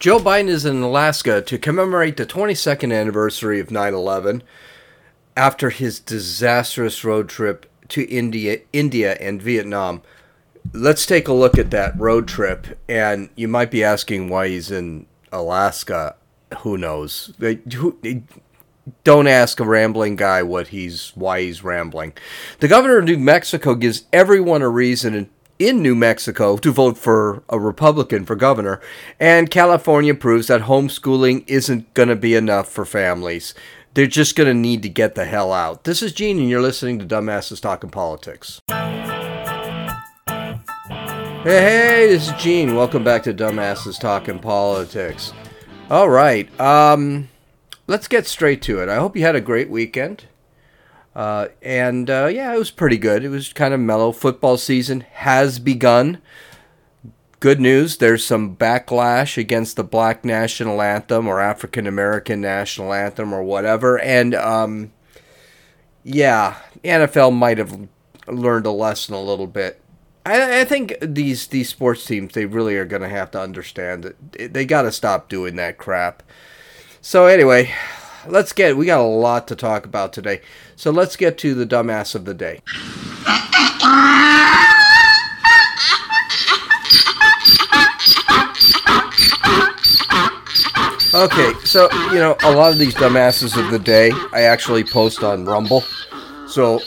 Joe Biden is in Alaska to commemorate the 22nd anniversary of 9 11 after his disastrous road trip to India, India and Vietnam. Let's take a look at that road trip. And you might be asking why he's in Alaska. Who knows? Don't ask a rambling guy what he's why he's rambling. The governor of New Mexico gives everyone a reason in New Mexico to vote for a Republican for governor, and California proves that homeschooling isn't going to be enough for families. They're just going to need to get the hell out. This is Gene, and you're listening to Dumbasses Talking Politics. Hey, hey, this is Gene. Welcome back to Dumbasses Talking Politics. All right, um, let's get straight to it. I hope you had a great weekend. Uh, and uh, yeah, it was pretty good. It was kind of mellow. Football season has begun. Good news there's some backlash against the black national anthem or African American national anthem or whatever. And um, yeah, NFL might have learned a lesson a little bit. I, I think these, these sports teams, they really are going to have to understand that they got to stop doing that crap. So, anyway, let's get we got a lot to talk about today. So let's get to the dumbass of the day. Okay, so you know a lot of these dumbasses of the day I actually post on Rumble. So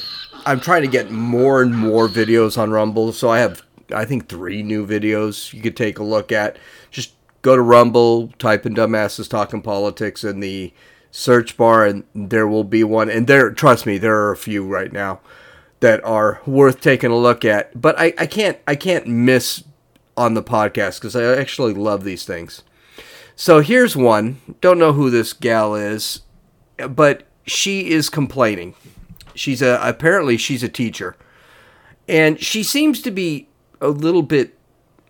I'm trying to get more and more videos on Rumble. So I have I think three new videos you could take a look at. Just go to Rumble, type in dumbasses talking politics in the search bar and there will be one. And there trust me there are a few right now that are worth taking a look at. But i, I can't i can't miss on the podcast because i actually love these things. So here's one. Don't know who this gal is but she is complaining. She's a apparently she's a teacher. And she seems to be a little bit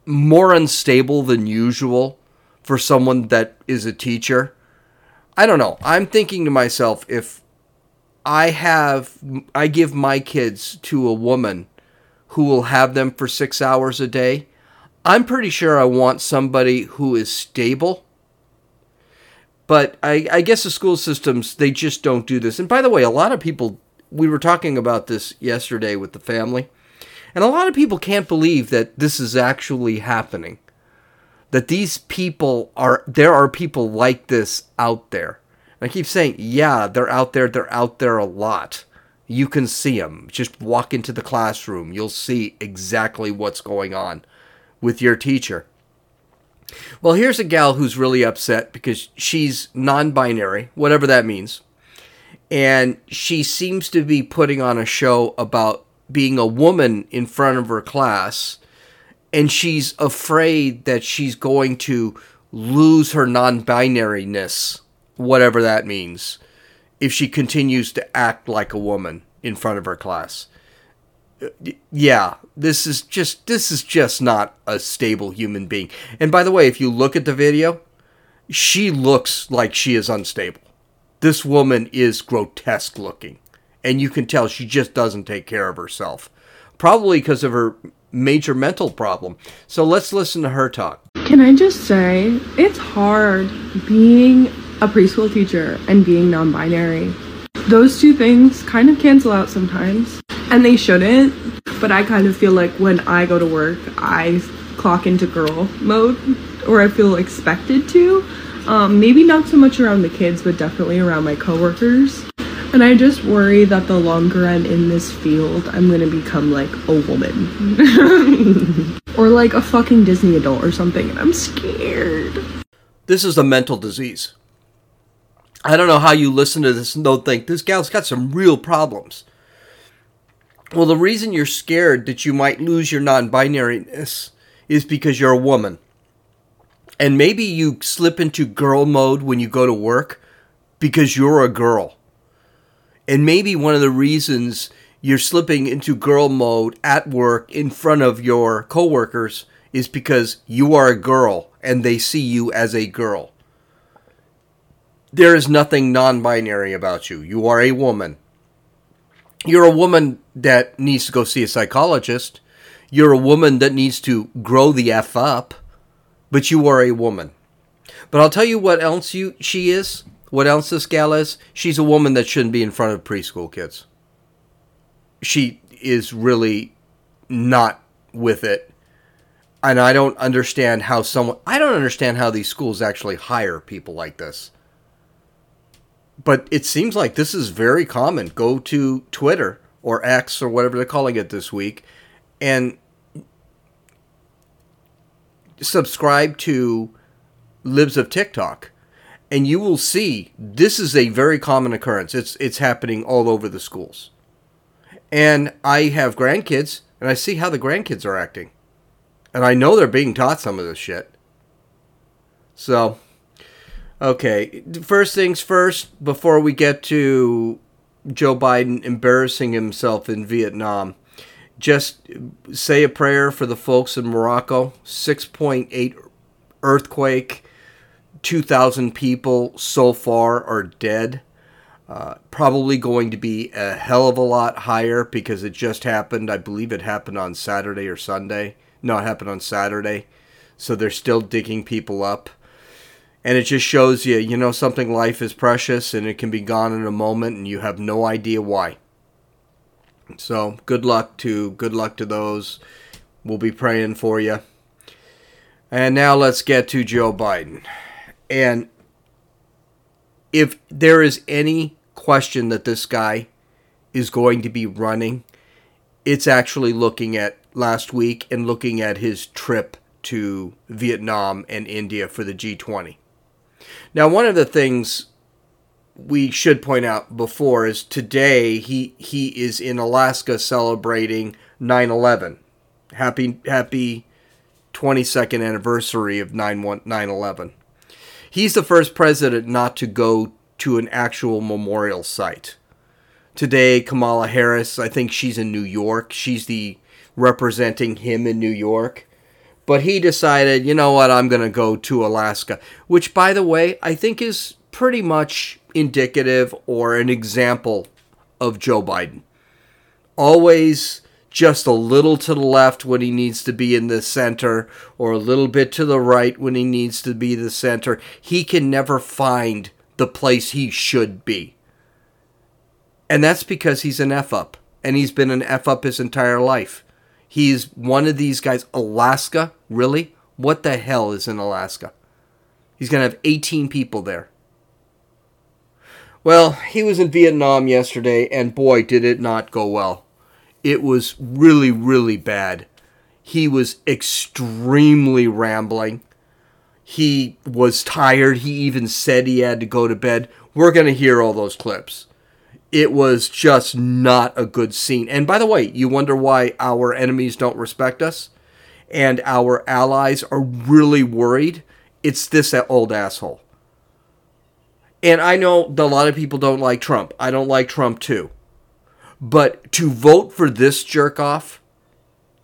more unstable than usual for someone that is a teacher I don't know. I'm thinking to myself if I have I give my kids to a woman who will have them for 6 hours a day, I'm pretty sure I want somebody who is stable. But I, I guess the school systems they just don't do this. And by the way, a lot of people we were talking about this yesterday with the family. And a lot of people can't believe that this is actually happening that these people are there are people like this out there. And I keep saying, yeah, they're out there. They're out there a lot. You can see them. Just walk into the classroom. You'll see exactly what's going on with your teacher. Well, here's a gal who's really upset because she's non binary, whatever that means. And she seems to be putting on a show about being a woman in front of her class and she's afraid that she's going to lose her non-binariness, whatever that means, if she continues to act like a woman in front of her class. Uh, yeah, this is just this is just not a stable human being. And by the way, if you look at the video, she looks like she is unstable. This woman is grotesque looking, and you can tell she just doesn't take care of herself. Probably because of her major mental problem. So let's listen to her talk. Can I just say, it's hard being a preschool teacher and being non binary. Those two things kind of cancel out sometimes, and they shouldn't. But I kind of feel like when I go to work, I clock into girl mode, or I feel expected to. Um, maybe not so much around the kids, but definitely around my coworkers. And I just worry that the longer I'm in this field, I'm gonna become like a woman. or like a fucking Disney adult or something, and I'm scared. This is a mental disease. I don't know how you listen to this and don't think this gal's got some real problems. Well, the reason you're scared that you might lose your non binariness is because you're a woman. And maybe you slip into girl mode when you go to work because you're a girl. And maybe one of the reasons you're slipping into girl mode at work in front of your coworkers is because you are a girl and they see you as a girl. There is nothing non binary about you. You are a woman. You're a woman that needs to go see a psychologist. You're a woman that needs to grow the F up, but you are a woman. But I'll tell you what else you she is. What else this gal is? She's a woman that shouldn't be in front of preschool kids. She is really not with it. And I don't understand how someone I don't understand how these schools actually hire people like this. But it seems like this is very common. Go to Twitter or X or whatever they're calling it this week and subscribe to Libs of TikTok and you will see this is a very common occurrence. It's it's happening all over the schools. And I have grandkids and I see how the grandkids are acting. And I know they're being taught some of this shit. So, okay, first things first before we get to Joe Biden embarrassing himself in Vietnam just say a prayer for the folks in Morocco. 6.8 earthquake. 2,000 people so far are dead. Uh, probably going to be a hell of a lot higher because it just happened. I believe it happened on Saturday or Sunday. No, it happened on Saturday. So they're still digging people up. And it just shows you, you know, something life is precious and it can be gone in a moment and you have no idea why. So good luck to good luck to those. We'll be praying for you. And now let's get to Joe Biden. And if there is any question that this guy is going to be running, it's actually looking at last week and looking at his trip to Vietnam and India for the G20. Now, one of the things we should point out before is today he he is in Alaska celebrating 9/11. Happy happy 22nd anniversary of 9/11. He's the first president not to go to an actual memorial site. Today Kamala Harris, I think she's in New York. She's the representing him in New York. But he decided, you know what, I'm going to go to Alaska, which by the way, I think is pretty much indicative or an example of Joe Biden. Always just a little to the left when he needs to be in the center, or a little bit to the right when he needs to be the center. He can never find the place he should be. And that's because he's an F up. And he's been an F up his entire life. He's one of these guys. Alaska? Really? What the hell is in Alaska? He's going to have 18 people there. Well, he was in Vietnam yesterday, and boy, did it not go well. It was really, really bad. He was extremely rambling. He was tired. He even said he had to go to bed. We're going to hear all those clips. It was just not a good scene. And by the way, you wonder why our enemies don't respect us and our allies are really worried? It's this old asshole. And I know a lot of people don't like Trump. I don't like Trump too. But to vote for this jerk off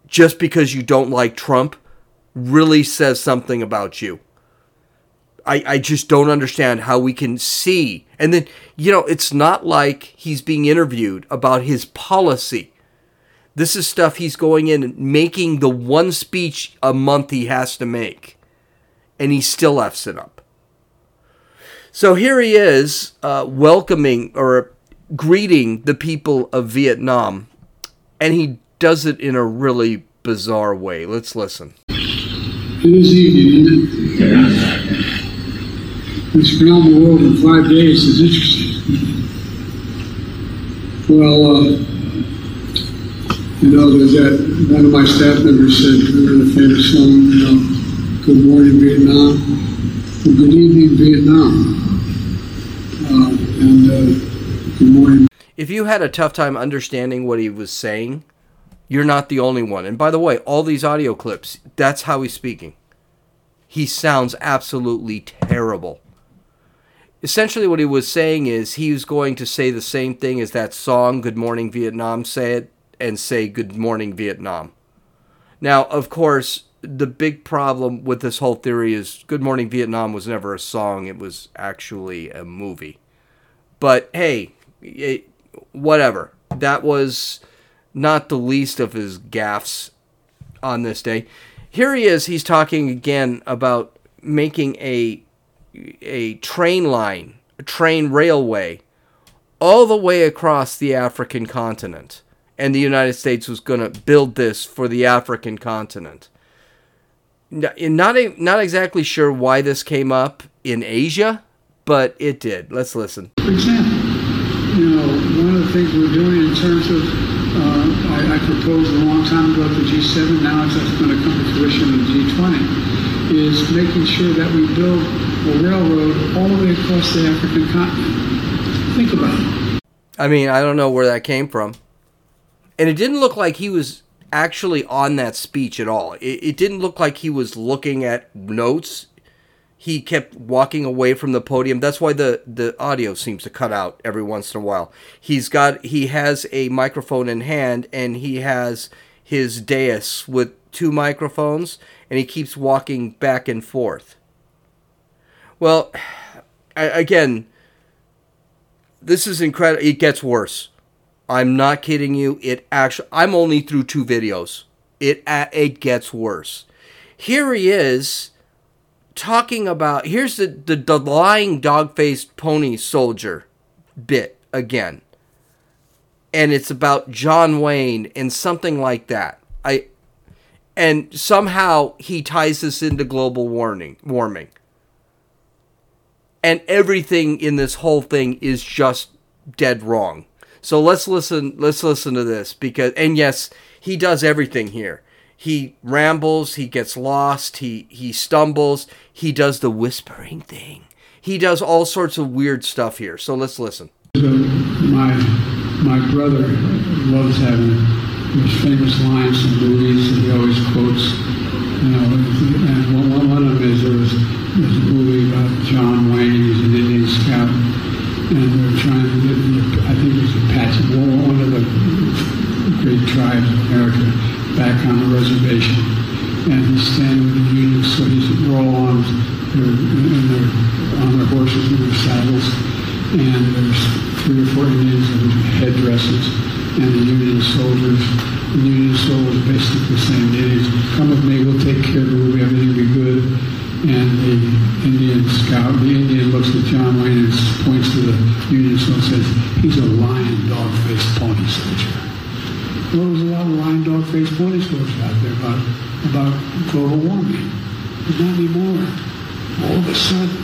just because you don't like Trump really says something about you. I, I just don't understand how we can see. And then, you know, it's not like he's being interviewed about his policy. This is stuff he's going in and making the one speech a month he has to make. And he still F's it up. So here he is, uh, welcoming or greeting the people of Vietnam, and he does it in a really bizarre way. Let's listen. It is evening? It's around the world in five days is interesting. Well, uh, you know, there's that one of my staff members said, remember the famous song, you know, Good Morning Vietnam? Well, good evening, Vietnam. Uh, and uh. If you had a tough time understanding what he was saying, you're not the only one. And by the way, all these audio clips, that's how he's speaking. He sounds absolutely terrible. Essentially, what he was saying is he was going to say the same thing as that song, Good Morning Vietnam, say it, and say Good Morning Vietnam. Now, of course, the big problem with this whole theory is Good Morning Vietnam was never a song, it was actually a movie. But hey, it, whatever. That was not the least of his gaffes on this day. Here he is, he's talking again about making a a train line, a train railway, all the way across the African continent. And the United States was going to build this for the African continent. Not, not exactly sure why this came up in Asia, but it did. Let's listen. For example, things we're doing in terms of, uh, I, I, proposed a long time ago at the G7, now it's going to come to fruition in the G20, is making sure that we build a railroad all the way across the African continent. Think about it. I mean, I don't know where that came from. And it didn't look like he was actually on that speech at all. It, it didn't look like he was looking at notes he kept walking away from the podium. That's why the the audio seems to cut out every once in a while. He's got he has a microphone in hand and he has his dais with two microphones and he keeps walking back and forth. Well, I, again, this is incredible. It gets worse. I'm not kidding you. It actually I'm only through two videos. It it gets worse. Here he is talking about here's the, the, the lying dog faced pony soldier bit again. And it's about John Wayne and something like that. I and somehow he ties this into global warming warming. And everything in this whole thing is just dead wrong. So let's listen let's listen to this because and yes, he does everything here he rambles, he gets lost, he he stumbles, he does the whispering thing. He does all sorts of weird stuff here. So let's listen. my my brother loves having these famous lines from movies that he always quotes. You know, and one, one of them is there was, there was a movie about John Wayne. He's an Indian scout, and they're trying to get. I think it was Apache, one of the great tribes of America back on the reservation. And he's standing with the Union soldiers in roll arms, they're, they're on their horses and their saddles. And there's three or four Indians in headdresses. And the Union soldiers, the Union soldiers basically saying to Indians, come with me, we'll take care of you, everything will be good. And the Indian scout, the Indian looks at John Wayne and points to the Union soldier and says, he's a lion, dog-faced pony soldier. Well, there's a lot of lying dog-faced pony stories out there about, about global warming. But not anymore. All of a sudden,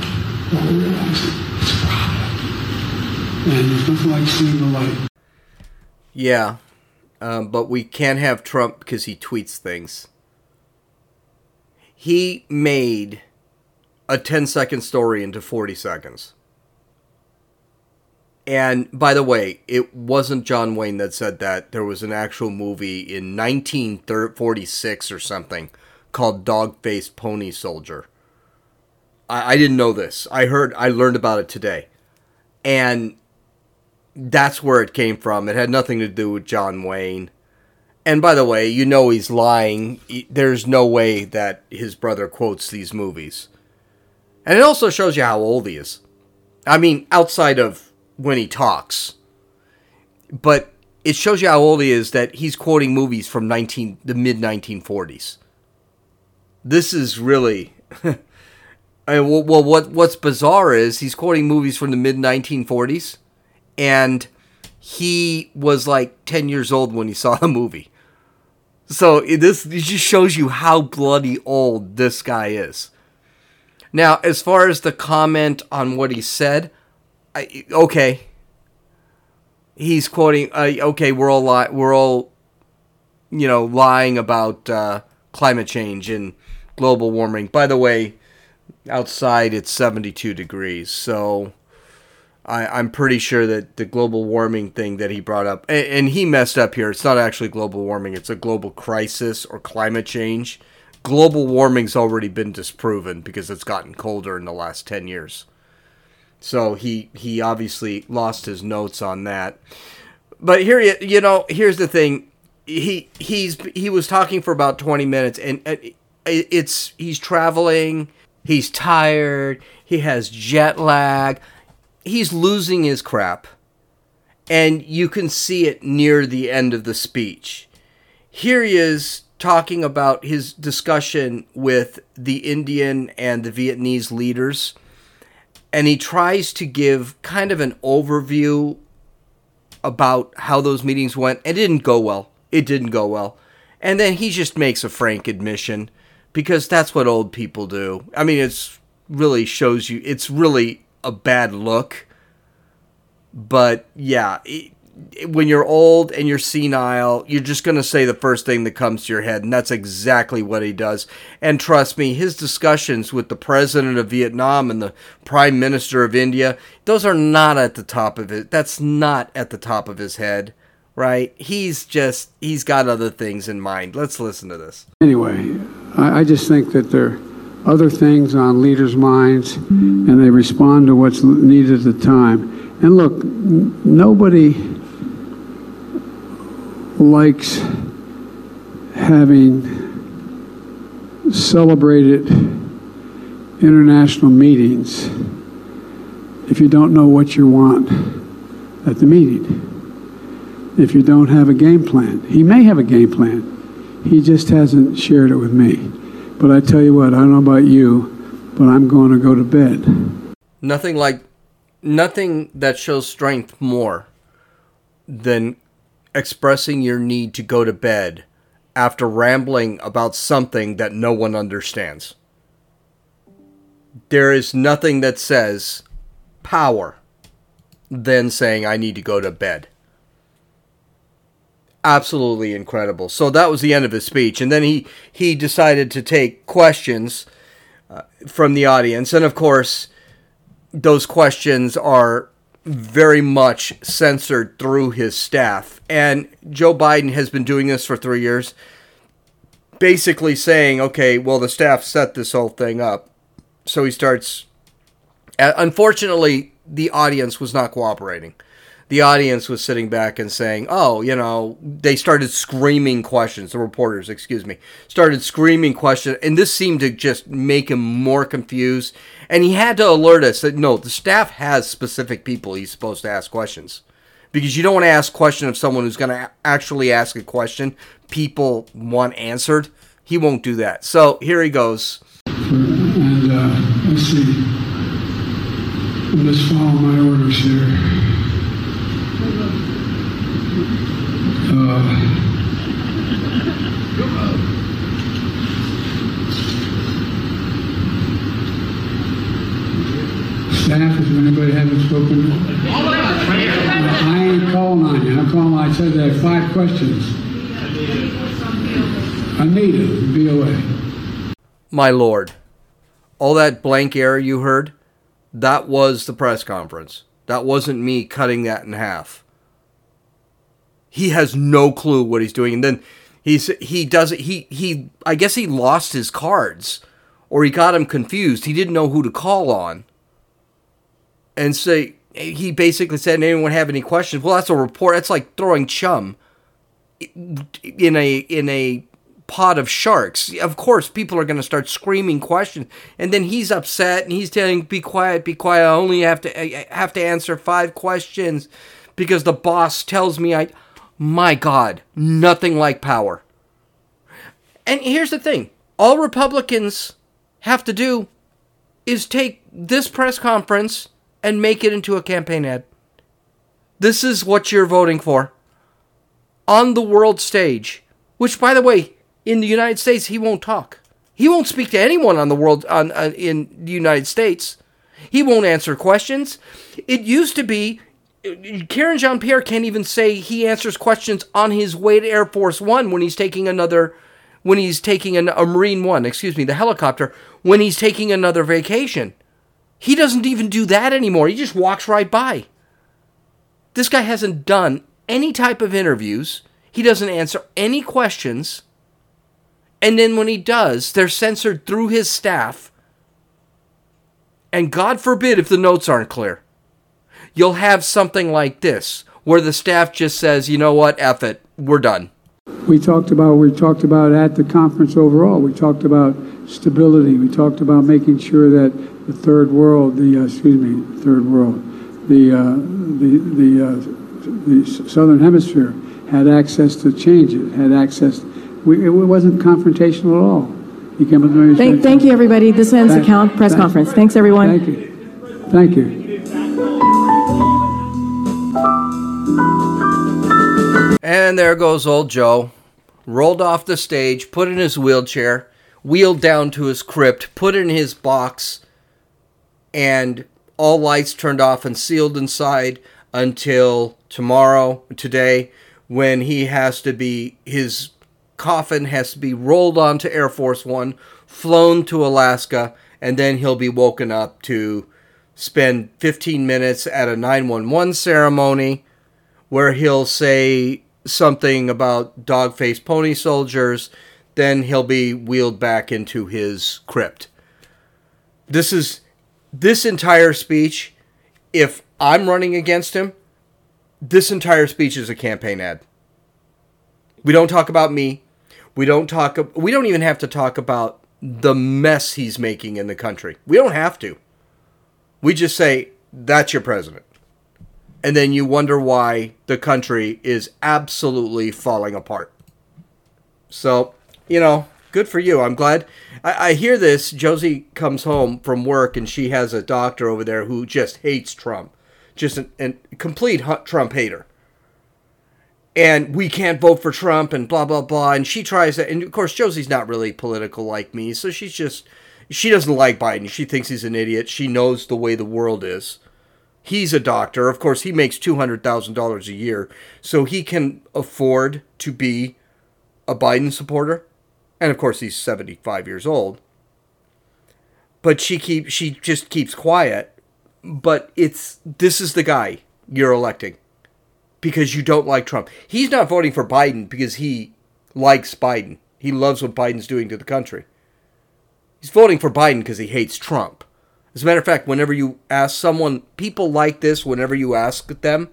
we're realizing it's a problem. And there's nothing like seeing the light. Yeah, um, but we can't have Trump because he tweets things. He made a 10 second story into 40 seconds. And by the way, it wasn't John Wayne that said that. There was an actual movie in 1946 or something called Dog Faced Pony Soldier. I, I didn't know this. I heard, I learned about it today. And that's where it came from. It had nothing to do with John Wayne. And by the way, you know he's lying. There's no way that his brother quotes these movies. And it also shows you how old he is. I mean, outside of when he talks. But it shows you how old he is that he's quoting movies from 19 the mid 1940s. This is really I mean, well, what what's bizarre is he's quoting movies from the mid 1940s and he was like 10 years old when he saw the movie. So this just shows you how bloody old this guy is. Now, as far as the comment on what he said, I, okay. He's quoting. Uh, okay, we're all li- we're all, you know, lying about uh, climate change and global warming. By the way, outside it's 72 degrees, so I, I'm pretty sure that the global warming thing that he brought up, and, and he messed up here. It's not actually global warming; it's a global crisis or climate change. Global warming's already been disproven because it's gotten colder in the last 10 years. So he he obviously lost his notes on that. But here you, you know, here's the thing. He he's he was talking for about 20 minutes and it's he's traveling, he's tired, he has jet lag. He's losing his crap. And you can see it near the end of the speech. Here he is talking about his discussion with the Indian and the Vietnamese leaders and he tries to give kind of an overview about how those meetings went. It didn't go well. It didn't go well. And then he just makes a frank admission because that's what old people do. I mean, it's really shows you it's really a bad look. But yeah, it, when you're old and you're senile, you're just going to say the first thing that comes to your head, and that's exactly what he does. And trust me, his discussions with the president of Vietnam and the prime minister of India, those are not at the top of it. That's not at the top of his head, right? He's just he's got other things in mind. Let's listen to this. Anyway, I, I just think that there are other things on leaders' minds, and they respond to what's needed at the time. And look, nobody likes having celebrated international meetings if you don't know what you want at the meeting. If you don't have a game plan. He may have a game plan. He just hasn't shared it with me. But I tell you what, I don't know about you, but I'm going to go to bed. Nothing like nothing that shows strength more than expressing your need to go to bed after rambling about something that no one understands. There is nothing that says power than saying I need to go to bed. Absolutely incredible. So that was the end of his speech, and then he he decided to take questions uh, from the audience, and of course, those questions are very much censored through his staff. And Joe Biden has been doing this for three years, basically saying, okay, well, the staff set this whole thing up. So he starts. Uh, unfortunately, the audience was not cooperating. The audience was sitting back and saying, oh, you know, they started screaming questions. The reporters, excuse me, started screaming questions. And this seemed to just make him more confused and he had to alert us that no, the staff has specific people he's supposed to ask questions. Because you don't want to ask question of someone who's going to actually ask a question people want answered. He won't do that. So here he goes. And uh, let's see. Let's follow my orders here. Uh, Staff, is I ain't calling on you. I'm calling. I said there are five questions. Anita, BOA. My lord, all that blank air you heard, that was the press conference. That wasn't me cutting that in half. He has no clue what he's doing, and then he's he does it. He he. I guess he lost his cards, or he got him confused. He didn't know who to call on and say he basically said, "Anyone have any questions?" Well, that's a report. That's like throwing chum in a in a pot of sharks. Of course, people are going to start screaming questions, and then he's upset and he's telling, "Be quiet, be quiet. I only have to I have to answer five questions because the boss tells me I." My God, nothing like power. And here's the thing: all Republicans have to do is take this press conference and make it into a campaign ad. This is what you're voting for. On the world stage, which by the way, in the United States he won't talk. He won't speak to anyone on the world on, on in the United States. He won't answer questions. It used to be Karine Jean Pierre can't even say he answers questions on his way to Air Force One when he's taking another when he's taking an, a Marine One, excuse me, the helicopter, when he's taking another vacation. He doesn't even do that anymore. He just walks right by. This guy hasn't done any type of interviews. He doesn't answer any questions. And then when he does, they're censored through his staff. And God forbid if the notes aren't clear. You'll have something like this, where the staff just says, you know what, F it, we're done. We talked about we talked about at the conference overall. We talked about stability. We talked about making sure that the third world, the uh, excuse me, third world, the uh, the the, uh, the southern hemisphere had access to change it, had access. We, it wasn't confrontational at all. He came up to me. Thank, thank you, everybody. This ends thank, the count press thank, conference. Thanks, everyone. Thank you. Thank you. And there goes old Joe. Rolled off the stage, put in his wheelchair, wheeled down to his crypt, put in his box, and all lights turned off and sealed inside until tomorrow, today, when he has to be, his coffin has to be rolled onto Air Force One, flown to Alaska, and then he'll be woken up to spend 15 minutes at a 911 ceremony where he'll say something about dog faced pony soldiers, then he'll be wheeled back into his crypt. This is this entire speech. If I'm running against him, this entire speech is a campaign ad. We don't talk about me. We don't talk. We don't even have to talk about the mess he's making in the country. We don't have to. We just say that's your president and then you wonder why the country is absolutely falling apart. So, you know, good for you. I'm glad. I, I, hear this. Josie comes home from work and she has a doctor over there who just hates Trump, just a an complete Trump hater. And we can't vote for Trump and blah, blah, blah. And she tries that. And of course, Josie's not really political like me. So she's just, she doesn't like Biden. She thinks he's an idiot. She knows the way the world is he's a doctor. Of course, he makes $200,000 a year, so he can afford to be a Biden supporter. And of course, he's 75 years old. But she keep she just keeps quiet. But it's this is the guy you're electing because you don't like Trump. He's not voting for Biden because he likes Biden. He loves what Biden's doing to the country. He's voting for Biden because he hates Trump. As a matter of fact, whenever you ask someone, people like this, whenever you ask them,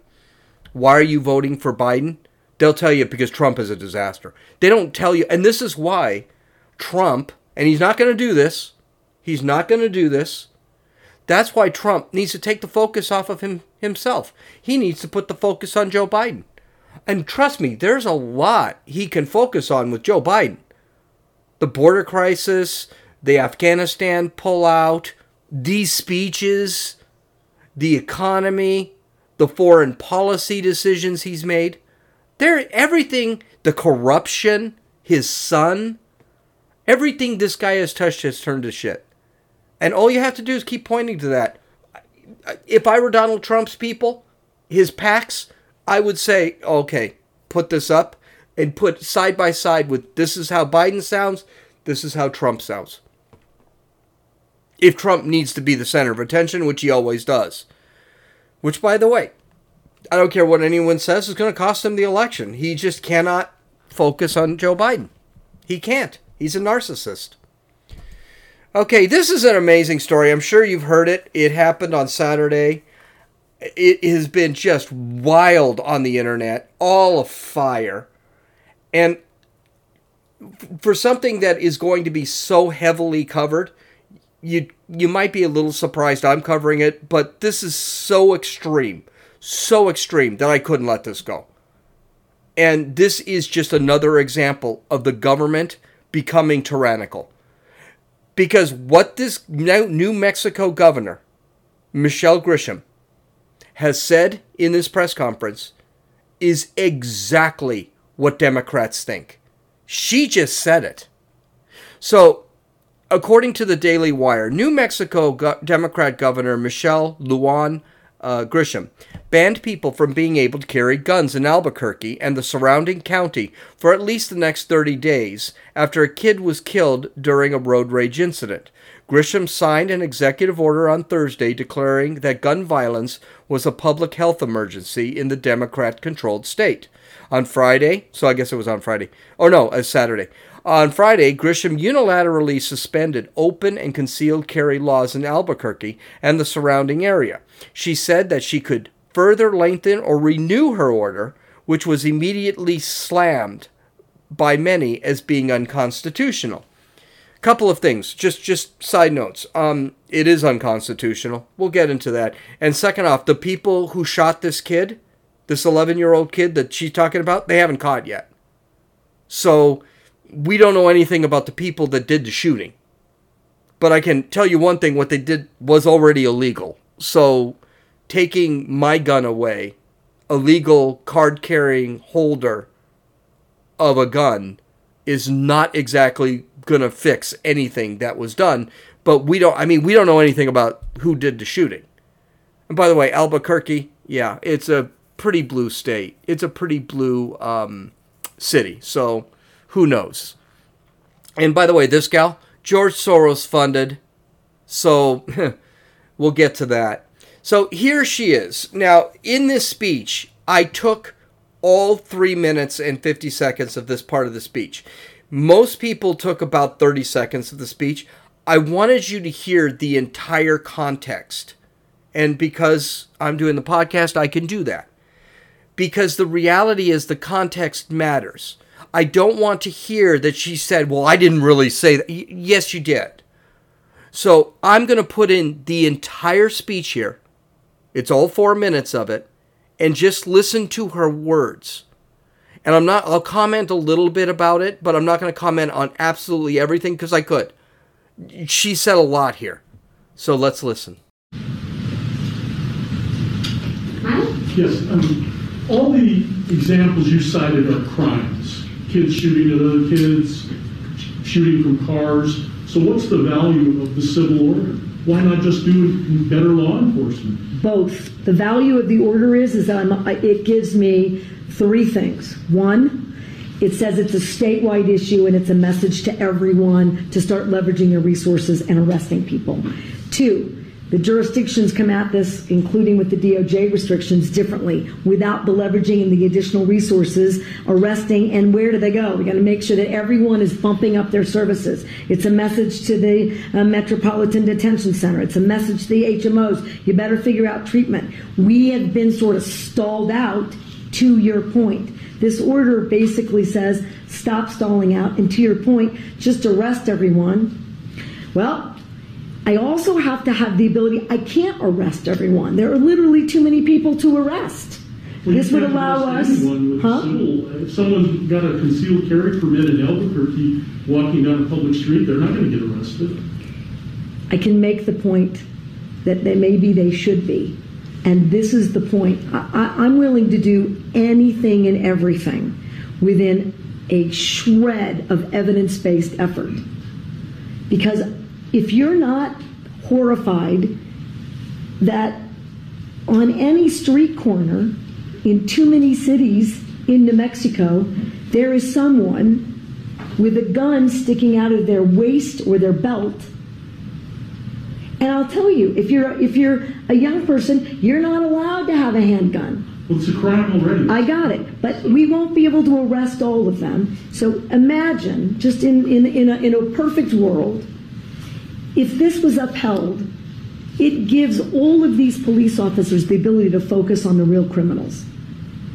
why are you voting for Biden? They'll tell you because Trump is a disaster. They don't tell you, and this is why Trump, and he's not going to do this, he's not going to do this. That's why Trump needs to take the focus off of him himself. He needs to put the focus on Joe Biden. And trust me, there's a lot he can focus on with Joe Biden. The border crisis, the Afghanistan pullout, these speeches, the economy, the foreign policy decisions he's made, they're everything, the corruption, his son, everything this guy has touched has turned to shit. And all you have to do is keep pointing to that. If I were Donald Trump's people, his PACs, I would say, okay, put this up and put side by side with this is how Biden sounds, this is how Trump sounds if Trump needs to be the center of attention, which he always does. Which, by the way, I don't care what anyone says, is going to cost him the election. He just cannot focus on Joe Biden. He can't. He's a narcissist. Okay, this is an amazing story. I'm sure you've heard it. It happened on Saturday. It has been just wild on the internet, all afire. And for something that is going to be so heavily covered, you you might be a little surprised I'm covering it, but this is so extreme, so extreme that I couldn't let this go. And this is just another example of the government becoming tyrannical. Because what this New Mexico governor, Michelle Grisham, has said in this press conference is exactly what Democrats think. She just said it. So according to the Daily Wire, New Mexico Democrat Governor Michelle Lujan uh, Grisham banned people from being able to carry guns in Albuquerque and the surrounding county for at least the next 30 days after a kid was killed during a road rage incident. Grisham signed an executive order on Thursday declaring that gun violence was a public health emergency in the Democrat controlled state. On Friday, so I guess it was on Friday, or no, as Saturday. On Friday, Grisham unilaterally suspended open and concealed carry laws in Albuquerque and the surrounding area. She said that she could further lengthen or renew her order, which was immediately slammed by many as being unconstitutional. Couple of things, just just side notes. Um, it is unconstitutional. We'll get into that. And second off, the people who shot this kid, this 11 year old kid that she's talking about, they haven't caught yet. So we don't know anything about the people that did the shooting. But I can tell you one thing what they did was already illegal. So taking my gun away, a legal card carrying holder of a gun, is not exactly going to fix anything that was done. But we don't, I mean, we don't know anything about who did the shooting. And by the way, Albuquerque, yeah, it's a pretty blue state. It's a pretty blue um, city. So who knows? And by the way, this gal, George Soros funded. So we'll get to that. So here she is. Now, in this speech, I took all three minutes and 50 seconds of this part of the speech. Most people took about 30 seconds of the speech. I wanted you to hear the entire context. And because I'm doing the podcast, I can do that. Because the reality is the context matters. I don't want to hear that she said, Well, I didn't really say that. Y- yes, you did. So I'm going to put in the entire speech here. It's all four minutes of it. And just listen to her words. And I'm not, I'll comment a little bit about it, but I'm not going to comment on absolutely everything because I could. She said a lot here. So let's listen. Yes, um, all the examples you cited are crimes. Kids shooting at other kids, shooting from cars. So what's the value of the civil order? Why not just do better law enforcement? both. The value of the order is is I'm, it gives me three things. One, it says it's a statewide issue and it's a message to everyone to start leveraging your resources and arresting people. Two, the jurisdictions come at this, including with the DOJ restrictions, differently without the leveraging and the additional resources, arresting, and where do they go? We got to make sure that everyone is bumping up their services. It's a message to the uh, Metropolitan Detention Center. It's a message to the HMOs. You better figure out treatment. We have been sort of stalled out to your point. This order basically says stop stalling out, and to your point, just arrest everyone. Well, I also have to have the ability, I can't arrest everyone. There are literally too many people to arrest. Well, This would allow us, huh? civil- If someone's got a concealed carry permit in Albuquerque walking down a public street, they're not going to get arrested. I can make the point that they, maybe they should be. And this is the point. I, I, I'm willing to do anything and everything within a shred of evidence based effort. Because if you're not horrified that on any street corner in too many cities in New Mexico, there is someone with a gun sticking out of their waist or their belt and I'll tell you, if you're if you're a young person, you're not allowed to have a handgun. Well, it's a crime already. I got it, but we won't be able to arrest all of them. So imagine, just in in in a, in a perfect world, if this was upheld, it gives all of these police officers the ability to focus on the real criminals.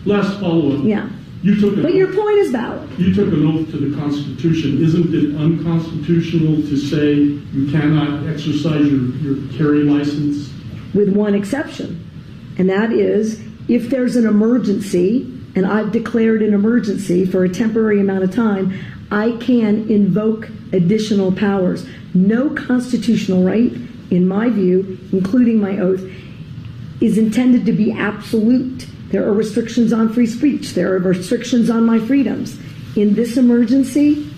Last follow-up. Yeah. You took But your point is valid. You took an oath to the Constitution. Isn't it unconstitutional to say you cannot exercise your, your carry license? with one exception, and that is if there's an emergency, and I've declared an emergency for a temporary amount of time, I can invoke additional powers. No constitutional right, in my view, including my oath, is intended to be absolute. There are restrictions on free speech, there are restrictions on my freedoms. In this emergency,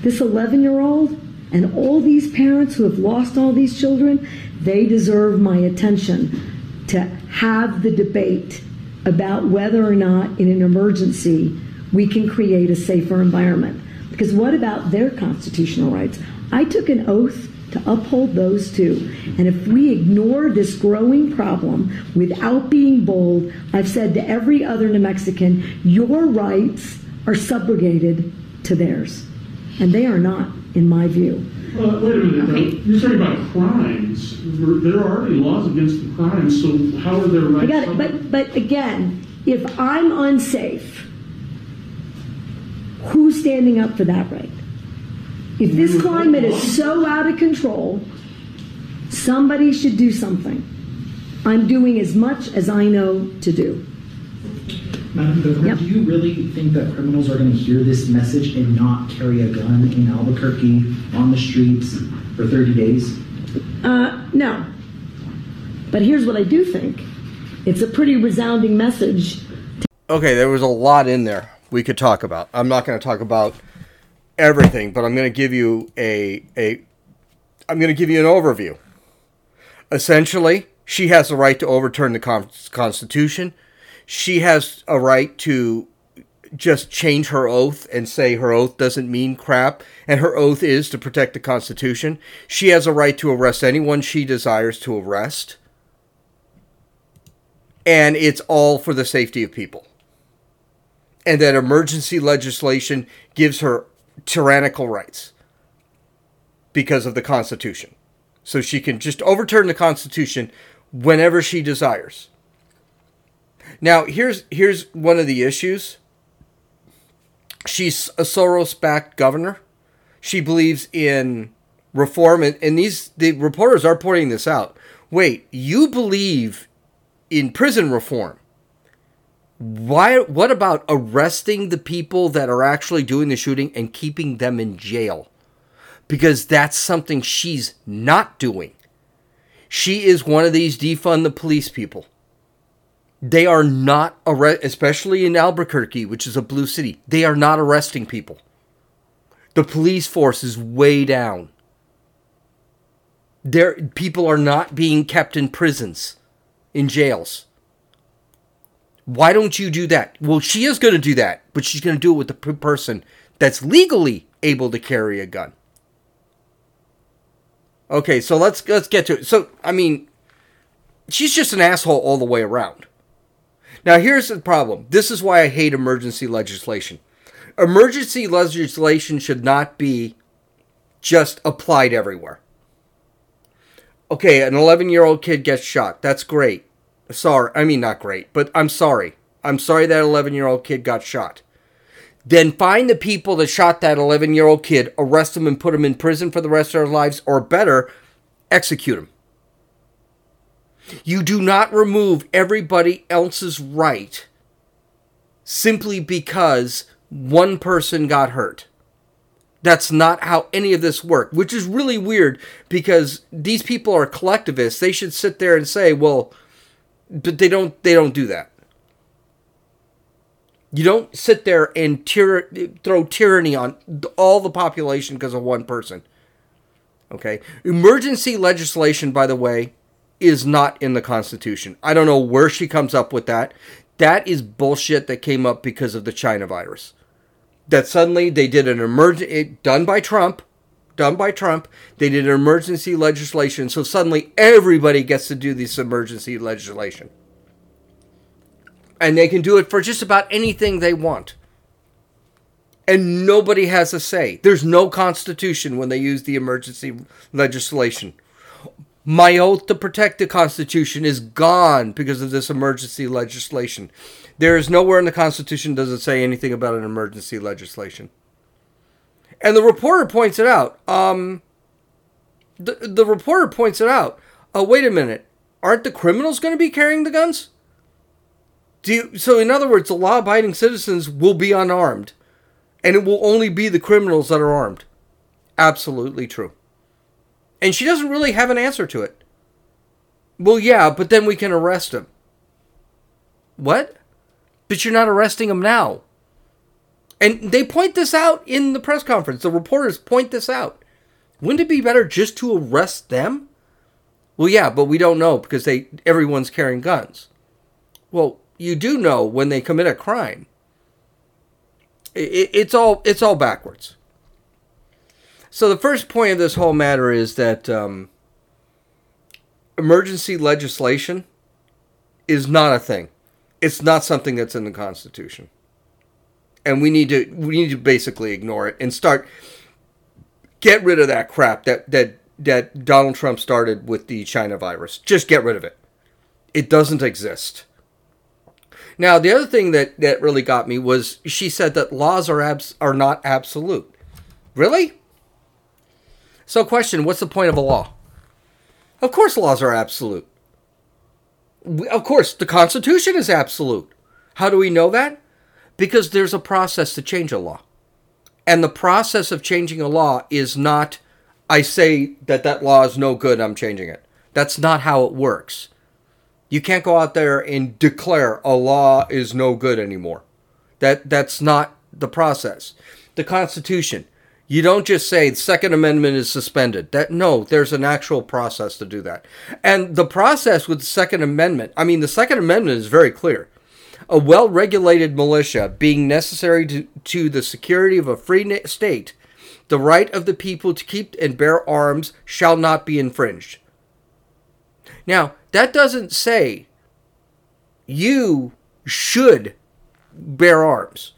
this 11 year old and all these parents who have lost all these children, they deserve my attention to have the debate about whether or not in an emergency we can create a safer environment. Because what about their constitutional rights? I took an oath to uphold those two. And if we ignore this growing problem without being bold, I've said to every other New Mexican, your rights are subrogated to theirs. And they are not, in my view. Uh, wait a minute, though. You're talking about crimes. There there are already laws against the crimes, so how are their rights? I got it. But, but again, if I'm unsafe, who's standing up for that right? If this climate is so out of control, somebody should do something. I'm doing as much as I know to do. Madam Governor, Yep. do you really think that criminals are going to hear this message and not carry a gun in Albuquerque on the streets for 30 days? Uh, no. But here's what I do think it's a pretty resounding message. Okay, there was a lot in there we could talk about. I'm not going to talk about everything, but I'm going to give you a a I'm going to give you an overview. Essentially, she has the right to overturn the con- Constitution. She has a right to just change her oath and say her oath doesn't mean crap and her oath is to protect the Constitution. She has a right to arrest anyone she desires to arrest. And it's all for the safety of people. And that emergency legislation gives her tyrannical rights because of the Constitution. So she can just overturn the Constitution whenever she desires. Now, here's here's one of the issues. She's a Soros-backed governor. She believes in reform, and, and these the reporters are pointing this out. Wait, you believe in prison reform? Why? What about arresting the people that are actually doing the shooting and keeping them in jail? Because that's something she's not doing. She is one of these defund the police people. They are not arrest, especially in Albuquerque, which is a blue city. They are not arresting people. The police force is way down. There, people are not being kept in prisons, in jails. Why don't you do that? Well, she is going to do that, but she's going to do it with the person that's legally able to carry a gun. Okay, so let's let's get to it. So, I mean, she's just an asshole all the way around. Now, here's the problem. This is why I hate emergency legislation. Emergency legislation should not be just applied everywhere. Okay, an 11 year old kid gets shot. That's great. Sorry. I mean, not great, but I'm sorry. I'm sorry that 11 year old kid got shot. Then find the people that shot that 11 year old kid, arrest them, and put them in prison for the rest of their lives, or better, execute them. You do not remove everybody else's right simply because one person got hurt. That's not how any of this worked, which is really weird because these people are collectivists. They should sit there and say, "Well, but they don't they don't do that." You don't sit there and tyr- throw tyranny on all the population because of one person. Okay? Emergency legislation, by the way, is not in the Constitution. I don't know where she comes up with that. That is bullshit that came up because of the China virus. That suddenly they did an emergency, done by Trump, done by Trump, they did an emergency legislation, so suddenly everybody gets to do this emergency legislation. And they can do it for just about anything they want. And nobody has a say. There's no constitution when they use the emergency legislation. My oath to protect the Constitution is gone because of this emergency legislation. There is nowhere in the Constitution does it say anything about an emergency legislation. And the reporter points it out. Um, the, the reporter points it out. Oh, wait a minute. Aren't the criminals going to be carrying the guns? Do you, so, in other words, the law abiding citizens will be unarmed. And it will only be the criminals that are armed. Absolutely true. And she doesn't really have an answer to it. Well, yeah, but then we can arrest him. What? But you're not arresting him now. And they point this out in the press conference. The reporters point this out. Wouldn't it be better just to arrest them? Well, yeah, but we don't know because they everyone's carrying guns. Well, you do know when they commit a crime. It, it's all it's all backwards. So the first point of this whole matter is that um, emergency legislation is not a thing. It's not something that's in the Constitution, and we need to we need to basically ignore it and start get rid of that crap that that that Donald Trump started with the China virus. Just get rid of it. It doesn't exist. Now, the other thing that, that really got me was she said that laws are abs- are not absolute. Really? So, question what's the point of a law? Of course, laws are absolute. Of course, the Constitution is absolute. How do we know that? Because there's a process to change a law. And the process of changing a law is not, I say that that law is no good, I'm changing it. That's not how it works. You can't go out there and declare a law is no good anymore. That that's not the process. The Constitution. You don't just say the Second Amendment is suspended. That no, there's an actual process to do that. And the process with the Second Amendment, I mean the Second Amendment is very clear. A well-regulated militia being necessary to, to the security of a free state, the right of the people to keep and bear arms shall not be infringed. Now, that doesn't say you should bear arms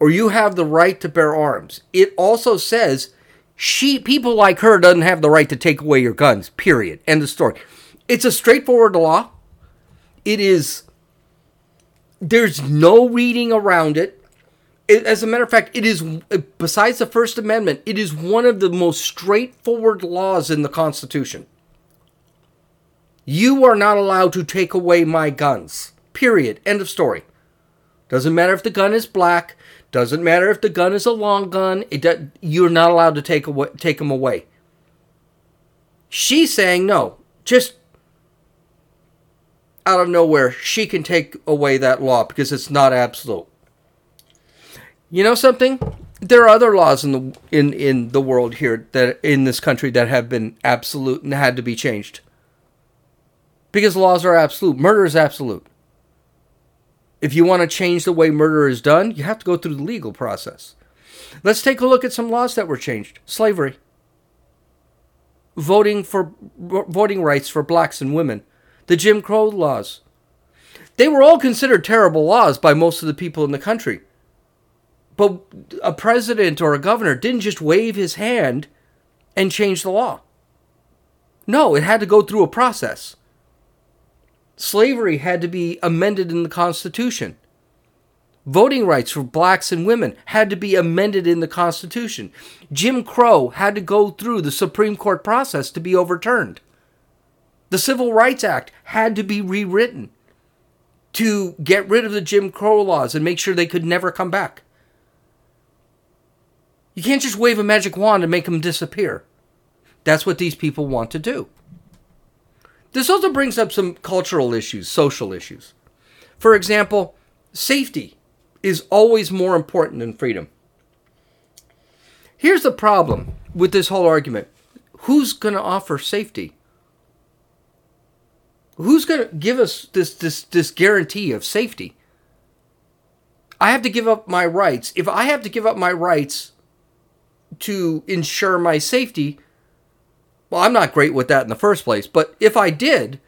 or you have the right to bear arms. It also says she people like her doesn't have the right to take away your guns. Period. End of story. It's a straightforward law. It is there's no reading around it. it. As a matter of fact, it is besides the First Amendment, it is one of the most straightforward laws in the Constitution. You are not allowed to take away my guns. Period. End of story. Doesn't matter if the gun is black. Doesn't matter if the gun is a long gun. It do, you're not allowed to take away, take them away. She's saying no. Just out of nowhere, she can take away that law because it's not absolute. You know something? There are other laws in the in in the world here that in this country that have been absolute and had to be changed. Because laws are absolute. Murder is absolute. If you want to change the way murder is done, you have to go through the legal process. Let's take a look at some laws that were changed. Slavery. Voting for voting rights for blacks and women. The Jim Crow laws. They were all considered terrible laws by most of the people in the country. But a president or a governor didn't just wave his hand and change the law. No, it had to go through a process. Slavery had to be amended in the Constitution. Voting rights for blacks and women had to be amended in the Constitution. Jim Crow had to go through the Supreme Court process to be overturned. The Civil Rights Act had to be rewritten to get rid of the Jim Crow laws and make sure they could never come back. You can't just wave a magic wand and make them disappear. That's what these people want to do. This also brings up some cultural issues, social issues. For example, safety is always more important than freedom. Here's the problem with this whole argument who's going to offer safety? Who's going to give us this, this, this guarantee of safety? I have to give up my rights. If I have to give up my rights to ensure my safety, well, I'm not great with that in the first place, but if I did,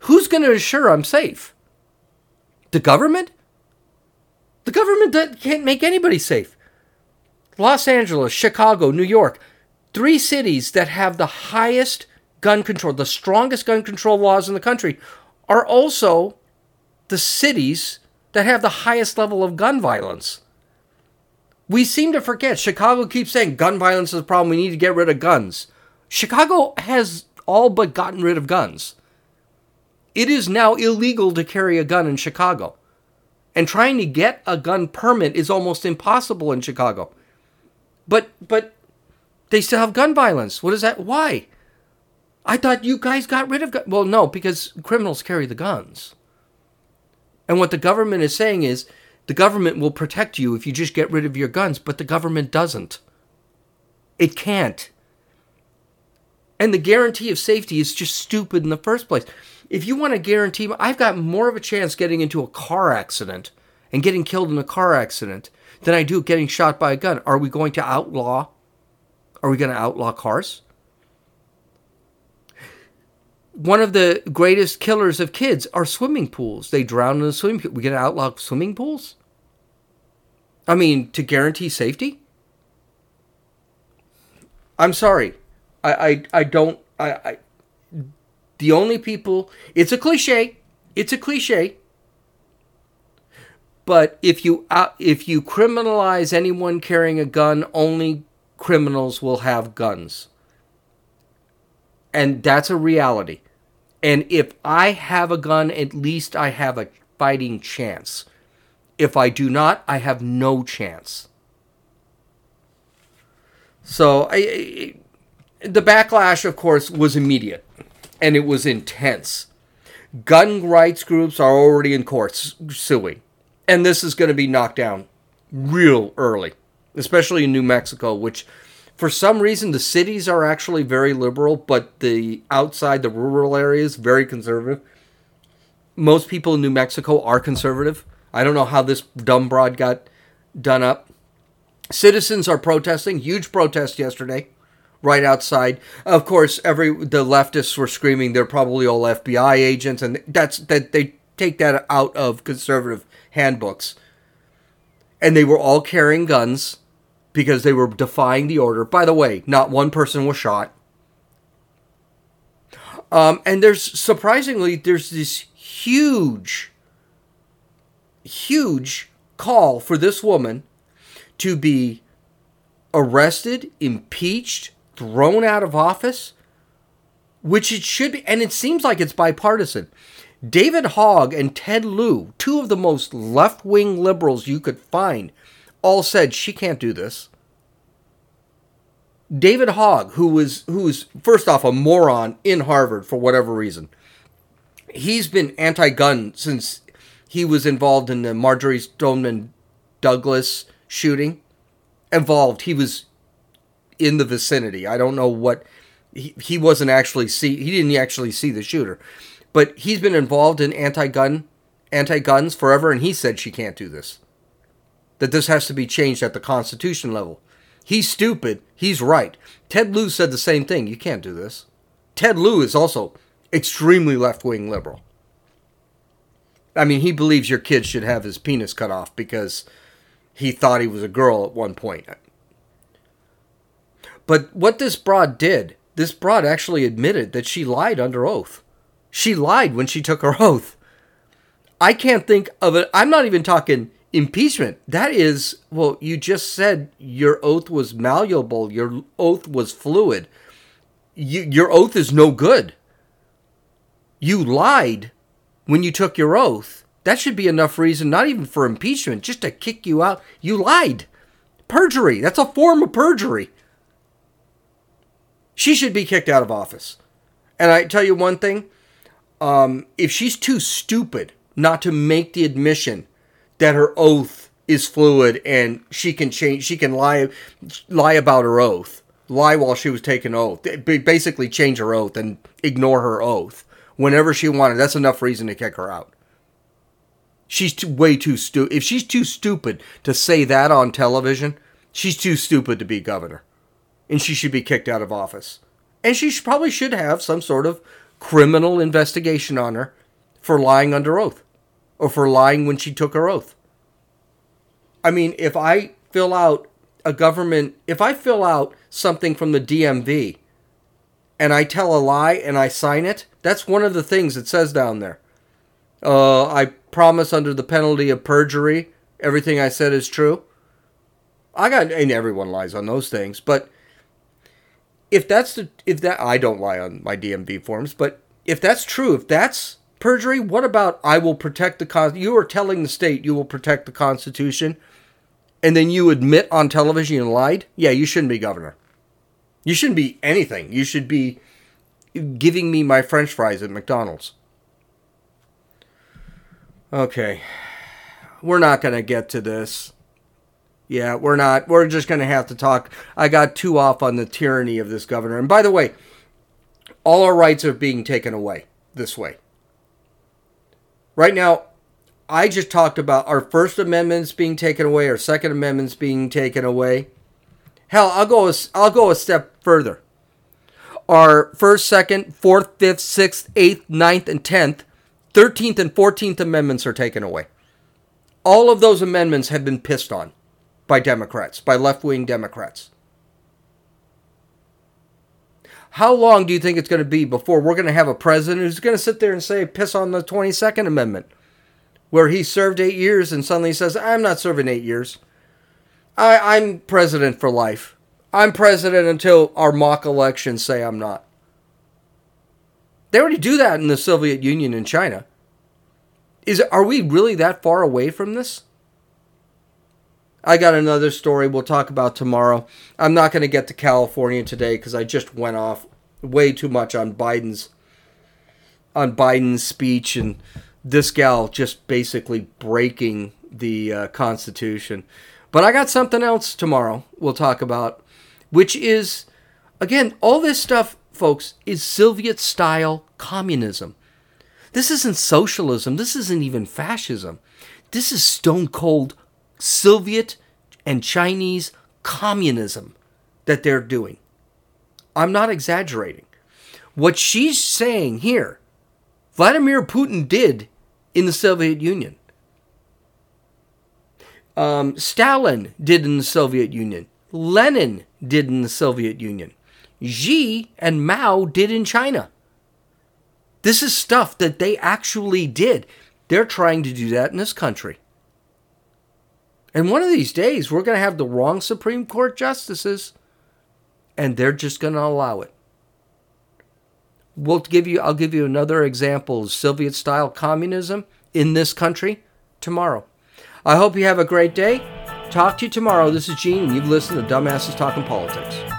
who's going to ensure I'm safe? The government? The government can't make anybody safe. Los Angeles, Chicago, New York, three cities that have the highest gun control, the strongest gun control laws in the country, are also the cities that have the highest level of gun violence. We seem to forget. Chicago keeps saying gun violence is a problem. We need to get rid of guns. Chicago has all but gotten rid of guns. It is now illegal to carry a gun in Chicago. And trying to get a gun permit is almost impossible in Chicago. But but they still have gun violence. What is that? Why? I thought you guys got rid of guns. Well, no, because criminals carry the guns. And what the government is saying is the government will protect you if you just get rid of your guns, but the government doesn't. It can't. And the guarantee of safety is just stupid in the first place. If you want to guarantee, I've got more of a chance getting into a car accident and getting killed in a car accident than I do getting shot by a gun. Are we going to outlaw? Are we going to outlaw cars? One of the greatest killers of kids are swimming pools. They drown in the swimming pool. We going to outlaw swimming pools? I mean, to guarantee safety? I'm sorry. I, I, I don't I, I the only people it's a cliche it's a cliche but if you uh, if you criminalize anyone carrying a gun only criminals will have guns and that's a reality and if i have a gun at least i have a fighting chance if i do not i have no chance so I, the backlash, of course, was immediate and it was intense. gun rights groups are already in courts suing. And this is going to be knocked down real early, especially in New Mexico, which for some reason the cities are actually very liberal, but the outside, the rural areas, very conservative. Most people in New Mexico are conservative. I don't know how this dumb broad got done up. Citizens are protesting, huge protest yesterday right outside. Of course, every the leftists were screaming they're probably all FBI agents, and that's that they take that out of conservative handbooks. And they were all carrying guns because they were defying the order. By the way, not one person was shot. Um, and there's surprisingly there's this huge, huge call for this woman to be arrested, impeached, thrown out of office, which it should be, and it seems like it's bipartisan. David Hogg and Ted Lieu, two of the most left wing liberals you could find, all said she can't do this. David Hogg, who was who was first off a moron in Harvard for whatever reason, he's been anti-gun since he was involved in the Marjory Stoneman Douglas shooting. Involved, he was in the vicinity. I don't know what he, he wasn't actually see he didn't actually see the shooter. But he's been involved in anti-gun anti-guns forever and he said she can't do this. That this has to be changed at the constitution level. He's stupid, he's right. Ted Lieu said the same thing. You can't do this. Ted Lieu is also extremely left-wing liberal. I mean, he believes your kid should have his penis cut off because he thought he was a girl at one point. But what this broad did, this broad actually admitted that she lied under oath. She lied when she took her oath. I can't think of it. I'm not even talking impeachment. That is, well, you just said your oath was malleable, your oath was fluid. You, your oath is no good. You lied when you took your oath. That should be enough reason, not even for impeachment, just to kick you out. You lied. Perjury. That's a form of perjury. She should be kicked out of office. And I tell you one thing um, if she's too stupid not to make the admission that her oath is fluid and she can change, she can lie, lie about her oath, lie while she was taking oath, basically change her oath and ignore her oath whenever she wanted. That's enough reason to kick her out. She's too, way too stupid. If she's too stupid to say that on television, she's too stupid to be governor and she should be kicked out of office. And she should, probably should have some sort of criminal investigation on her for lying under oath or for lying when she took her oath. I mean, if I fill out a government, if I fill out something from the DMV and I tell a lie and I sign it, that's one of the things it says down there. Uh, I promise under the penalty of perjury, everything I said is true. I got, and everyone lies on those things, but if that's the if that I don't lie on my DMV forms, but if that's true, if that's perjury, what about I will protect the con? You are telling the state you will protect the Constitution, and then you admit on television you lied. Yeah, you shouldn't be governor. You shouldn't be anything. You should be giving me my French fries at McDonald's. Okay, we're not gonna get to this. Yeah, we're not. We're just going to have to talk. I got too off on the tyranny of this governor. And by the way, all our rights are being taken away this way. Right now, I just talked about our First Amendments being taken away, our Second Amendments being taken away. Hell, I'll go. A, I'll go a step further. Our first, second, fourth, fifth, sixth, eighth, ninth, and tenth, thirteenth, and fourteenth amendments are taken away. All of those amendments have been pissed on by Democrats, by left wing Democrats. How long do you think it's going to be before we're going to have a president who's going to sit there and say, piss on the 22nd Amendment, where he served eight years and suddenly says, I'm not serving eight years. I, I'm president for life. I'm president until our mock elections say I'm not. They already do that in the Soviet Union and China. Is are we really that far away from this? I got another story we'll talk about tomorrow. I'm not going to get to California today because I just went off way too much on Biden's on Biden's speech and this gal just basically breaking the uh, Constitution. But I got something else tomorrow we'll talk about, which is, again, all this stuff, folks, is Soviet style communism. This isn't socialism. This isn't even fascism. This is stone cold Soviet and Chinese communism that they're doing. I'm not exaggerating. What she's saying here, Vladimir Putin did in the Soviet Union. Um, Stalin did in the Soviet Union. Lenin did in the Soviet Union. Xi and Mao did in China. This is stuff that they actually did. They're trying to do that in this country. And one of these days, we're going to have the wrong Supreme Court justices, and they're just going to allow it. We'll give you, I'll give you another example of Soviet style communism in this country tomorrow. I hope you have a great day. Talk to you tomorrow. This is Gene, and you've listened to Dumbasses Talking Politics.